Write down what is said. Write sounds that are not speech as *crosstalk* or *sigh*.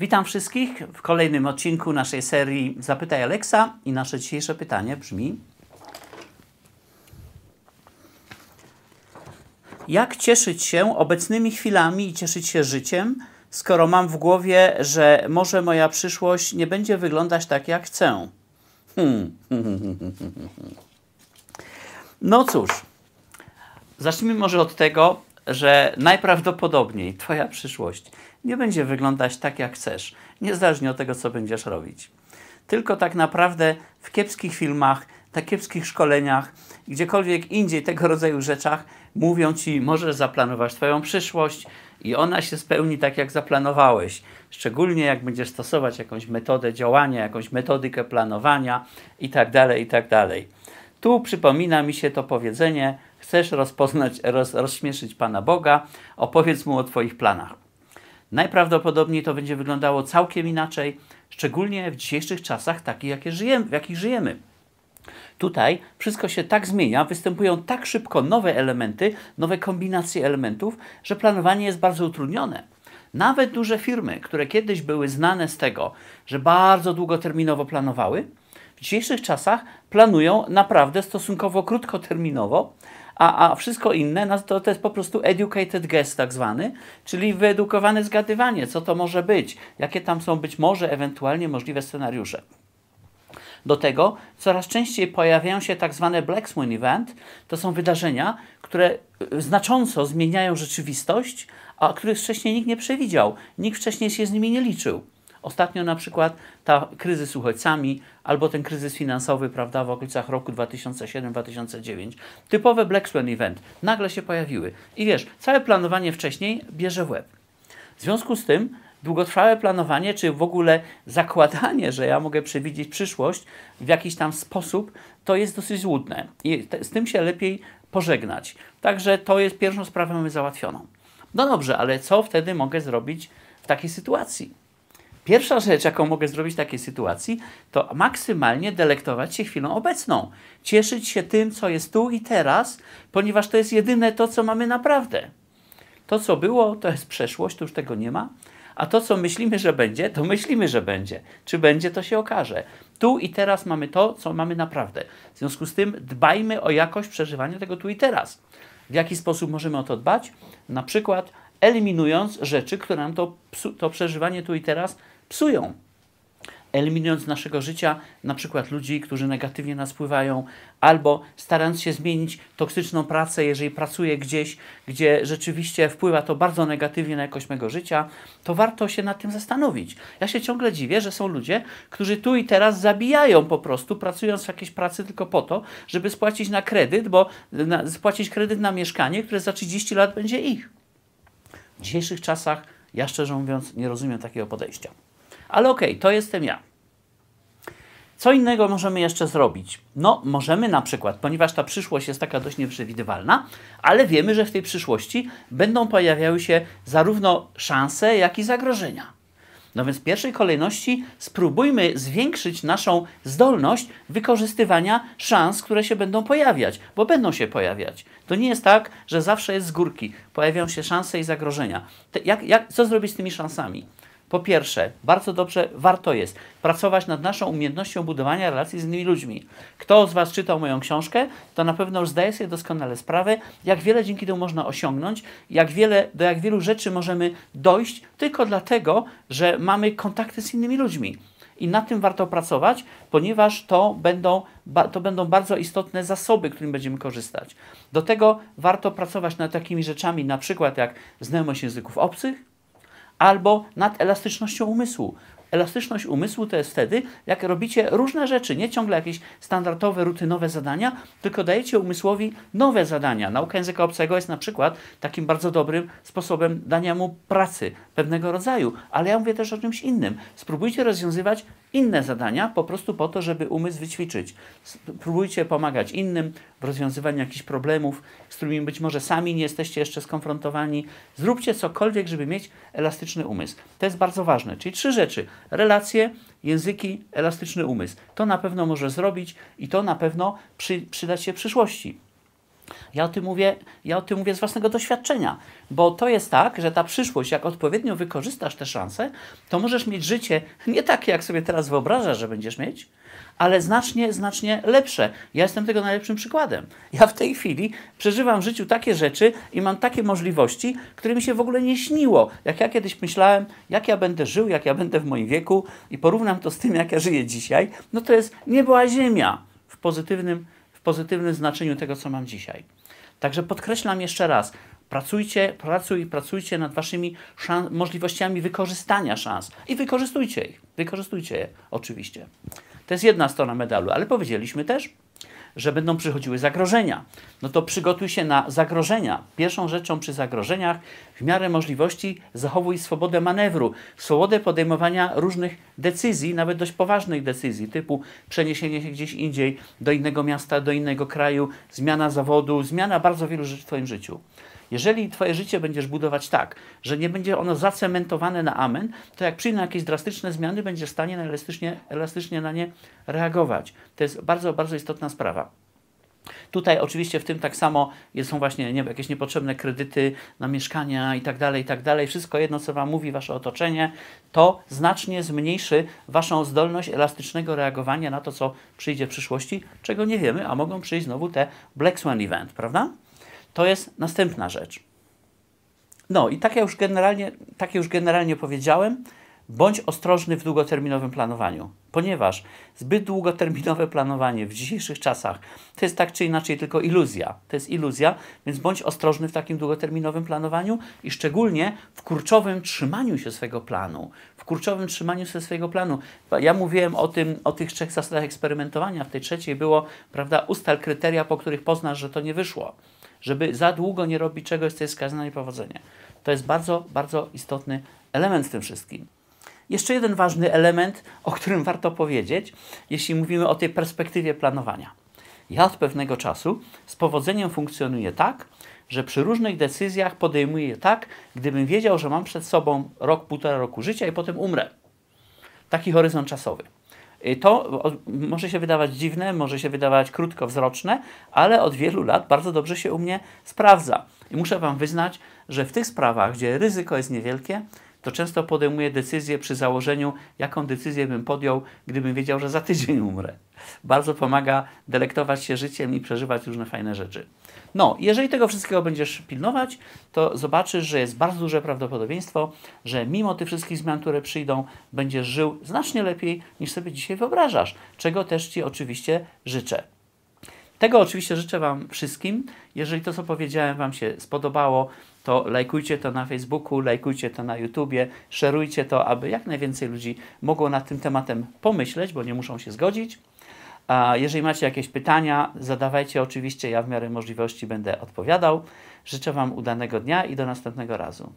Witam wszystkich w kolejnym odcinku naszej serii Zapytaj Alexa i nasze dzisiejsze pytanie brzmi Jak cieszyć się obecnymi chwilami i cieszyć się życiem, skoro mam w głowie, że może moja przyszłość nie będzie wyglądać tak, jak chcę? Hmm. *laughs* No cóż, zacznijmy może od tego, że najprawdopodobniej Twoja przyszłość nie będzie wyglądać tak, jak chcesz, niezależnie od tego, co będziesz robić. Tylko tak naprawdę w kiepskich filmach, na kiepskich szkoleniach, gdziekolwiek indziej tego rodzaju rzeczach mówią Ci, możesz zaplanować Twoją przyszłość i ona się spełni tak, jak zaplanowałeś. Szczególnie jak będziesz stosować jakąś metodę działania, jakąś metodykę planowania itd., tak itd. Tak tu przypomina mi się to powiedzenie, chcesz rozpoznać, roz, rozśmieszyć Pana Boga, opowiedz Mu o Twoich planach. Najprawdopodobniej to będzie wyglądało całkiem inaczej, szczególnie w dzisiejszych czasach, takich, jakie żyjemy, w jakich żyjemy. Tutaj wszystko się tak zmienia, występują tak szybko nowe elementy, nowe kombinacje elementów, że planowanie jest bardzo utrudnione. Nawet duże firmy, które kiedyś były znane z tego, że bardzo długoterminowo planowały, w dzisiejszych czasach planują naprawdę stosunkowo krótkoterminowo, a, a wszystko inne to, to jest po prostu educated guess tak zwany, czyli wyedukowane zgadywanie, co to może być, jakie tam są być może ewentualnie możliwe scenariusze. Do tego coraz częściej pojawiają się tak zwane Black Swan Event. To są wydarzenia, które znacząco zmieniają rzeczywistość, a których wcześniej nikt nie przewidział. Nikt wcześniej się z nimi nie liczył. Ostatnio na przykład ta kryzys uchodźcami albo ten kryzys finansowy, prawda, w okolicach roku 2007-2009. Typowe Black Swan Event. Nagle się pojawiły. I wiesz, całe planowanie wcześniej bierze w łeb. W związku z tym długotrwałe planowanie, czy w ogóle zakładanie, że ja mogę przewidzieć przyszłość w jakiś tam sposób, to jest dosyć złudne. I te, z tym się lepiej pożegnać. Także to jest pierwszą sprawę mamy załatwioną. No dobrze, ale co wtedy mogę zrobić w takiej sytuacji? Pierwsza rzecz, jaką mogę zrobić w takiej sytuacji, to maksymalnie delektować się chwilą obecną. Cieszyć się tym, co jest tu i teraz, ponieważ to jest jedyne to, co mamy naprawdę. To, co było, to jest przeszłość, to już tego nie ma. A to, co myślimy, że będzie, to myślimy, że będzie. Czy będzie, to się okaże. Tu i teraz mamy to, co mamy naprawdę. W związku z tym dbajmy o jakość przeżywania tego tu i teraz. W jaki sposób możemy o to dbać? Na przykład eliminując rzeczy, które nam to, to przeżywanie tu i teraz psują. Eliminując z naszego życia na przykład ludzi, którzy negatywnie nas wpływają, albo starając się zmienić toksyczną pracę, jeżeli pracuję gdzieś, gdzie rzeczywiście wpływa to bardzo negatywnie na jakość mego życia, to warto się nad tym zastanowić. Ja się ciągle dziwię, że są ludzie, którzy tu i teraz zabijają po prostu, pracując w jakiejś pracy tylko po to, żeby spłacić na kredyt, bo na, spłacić kredyt na mieszkanie, które za 30 lat będzie ich. W dzisiejszych czasach ja szczerze mówiąc nie rozumiem takiego podejścia. Ale okej, okay, to jestem ja. Co innego możemy jeszcze zrobić? No, możemy na przykład, ponieważ ta przyszłość jest taka dość nieprzewidywalna, ale wiemy, że w tej przyszłości będą pojawiały się zarówno szanse, jak i zagrożenia. No więc w pierwszej kolejności spróbujmy zwiększyć naszą zdolność wykorzystywania szans, które się będą pojawiać, bo będą się pojawiać. To nie jest tak, że zawsze jest z górki. Pojawiają się szanse i zagrożenia. Jak, jak, co zrobić z tymi szansami? Po pierwsze, bardzo dobrze warto jest pracować nad naszą umiejętnością budowania relacji z innymi ludźmi. Kto z Was czytał moją książkę, to na pewno już zdaje sobie doskonale sprawę, jak wiele dzięki temu można osiągnąć, jak wiele, do jak wielu rzeczy możemy dojść tylko dlatego, że mamy kontakty z innymi ludźmi. I nad tym warto pracować, ponieważ to będą, to będą bardzo istotne zasoby, którymi będziemy korzystać. Do tego warto pracować nad takimi rzeczami, na przykład jak znajomość języków obcych, albo nad elastycznością umysłu. Elastyczność umysłu to jest wtedy, jak robicie różne rzeczy, nie ciągle jakieś standardowe, rutynowe zadania, tylko dajecie umysłowi nowe zadania. Nauka języka obcego jest na przykład takim bardzo dobrym sposobem dania mu pracy pewnego rodzaju, ale ja mówię też o czymś innym. Spróbujcie rozwiązywać inne zadania po prostu po to, żeby umysł wyćwiczyć. Spróbujcie pomagać innym w rozwiązywaniu jakichś problemów, z którymi być może sami nie jesteście jeszcze skonfrontowani. Zróbcie cokolwiek, żeby mieć elastyczny umysł. To jest bardzo ważne. Czyli trzy rzeczy: relacje, języki, elastyczny umysł. To na pewno może zrobić i to na pewno przy, się w przyszłości. Ja o, tym mówię, ja o tym mówię z własnego doświadczenia, bo to jest tak, że ta przyszłość, jak odpowiednio wykorzystasz te szanse, to możesz mieć życie nie takie, jak sobie teraz wyobrażasz, że będziesz mieć, ale znacznie, znacznie lepsze. Ja jestem tego najlepszym przykładem. Ja w tej chwili przeżywam w życiu takie rzeczy i mam takie możliwości, które mi się w ogóle nie śniło. Jak ja kiedyś myślałem, jak ja będę żył, jak ja będę w moim wieku i porównam to z tym, jak ja żyję dzisiaj, no to jest nieba ziemia w pozytywnym, w pozytywnym znaczeniu tego, co mam dzisiaj. Także podkreślam jeszcze raz, pracujcie, pracuj, pracujcie nad waszymi możliwościami wykorzystania szans i wykorzystujcie ich. Wykorzystujcie je, oczywiście. To jest jedna strona medalu, ale powiedzieliśmy też, że będą przychodziły zagrożenia. No to przygotuj się na zagrożenia. Pierwszą rzeczą przy zagrożeniach, w miarę możliwości, zachowuj swobodę manewru, swobodę podejmowania różnych decyzji, nawet dość poważnych decyzji, typu przeniesienie się gdzieś indziej, do innego miasta, do innego kraju, zmiana zawodu, zmiana bardzo wielu rzeczy w Twoim życiu. Jeżeli Twoje życie będziesz budować tak, że nie będzie ono zacementowane na amen, to jak przyjdą jakieś drastyczne zmiany, będziesz w stanie elastycznie, elastycznie na nie reagować. To jest bardzo, bardzo istotna sprawa. Tutaj oczywiście w tym tak samo są właśnie nie, jakieś niepotrzebne kredyty na mieszkania i tak dalej, i tak dalej. Wszystko jedno, co Wam mówi Wasze otoczenie, to znacznie zmniejszy Waszą zdolność elastycznego reagowania na to, co przyjdzie w przyszłości, czego nie wiemy, a mogą przyjść znowu te Black Swan Event, prawda? To jest następna rzecz. No i tak, jak już generalnie, tak już generalnie powiedziałem, bądź ostrożny w długoterminowym planowaniu, ponieważ zbyt długoterminowe planowanie w dzisiejszych czasach to jest tak czy inaczej tylko iluzja. To jest iluzja, więc bądź ostrożny w takim długoterminowym planowaniu i szczególnie w kurczowym trzymaniu się swojego planu. W kurczowym trzymaniu się swojego planu. Ja mówiłem o tym, o tych trzech zasadach eksperymentowania. W tej trzeciej było, prawda, ustal kryteria, po których poznasz, że to nie wyszło żeby za długo nie robić czegoś, co jest skazane na niepowodzenie. To jest bardzo, bardzo istotny element w tym wszystkim. Jeszcze jeden ważny element, o którym warto powiedzieć, jeśli mówimy o tej perspektywie planowania. Ja od pewnego czasu z powodzeniem funkcjonuję tak, że przy różnych decyzjach podejmuję je tak, gdybym wiedział, że mam przed sobą rok, półtora roku życia i potem umrę. Taki horyzont czasowy. Y, to może się wydawać dziwne, może się wydawać krótkowzroczne, ale od wielu lat bardzo dobrze się u mnie sprawdza. I muszę Wam wyznać, że w tych sprawach, gdzie ryzyko jest niewielkie, to często podejmuję decyzję przy założeniu, jaką decyzję bym podjął, gdybym wiedział, że za tydzień umrę. Bardzo pomaga delektować się życiem i przeżywać różne fajne rzeczy. No, jeżeli tego wszystkiego będziesz pilnować, to zobaczysz, że jest bardzo duże prawdopodobieństwo, że mimo tych wszystkich zmian, które przyjdą, będziesz żył znacznie lepiej niż sobie dzisiaj wyobrażasz, czego też Ci oczywiście życzę. Tego oczywiście życzę Wam wszystkim. Jeżeli to, co powiedziałem, Wam się spodobało, to lajkujcie to na Facebooku, lajkujcie to na YouTubie, szerujcie to, aby jak najwięcej ludzi mogło nad tym tematem pomyśleć, bo nie muszą się zgodzić. A jeżeli macie jakieś pytania, zadawajcie oczywiście, ja w miarę możliwości będę odpowiadał. Życzę Wam udanego dnia i do następnego razu.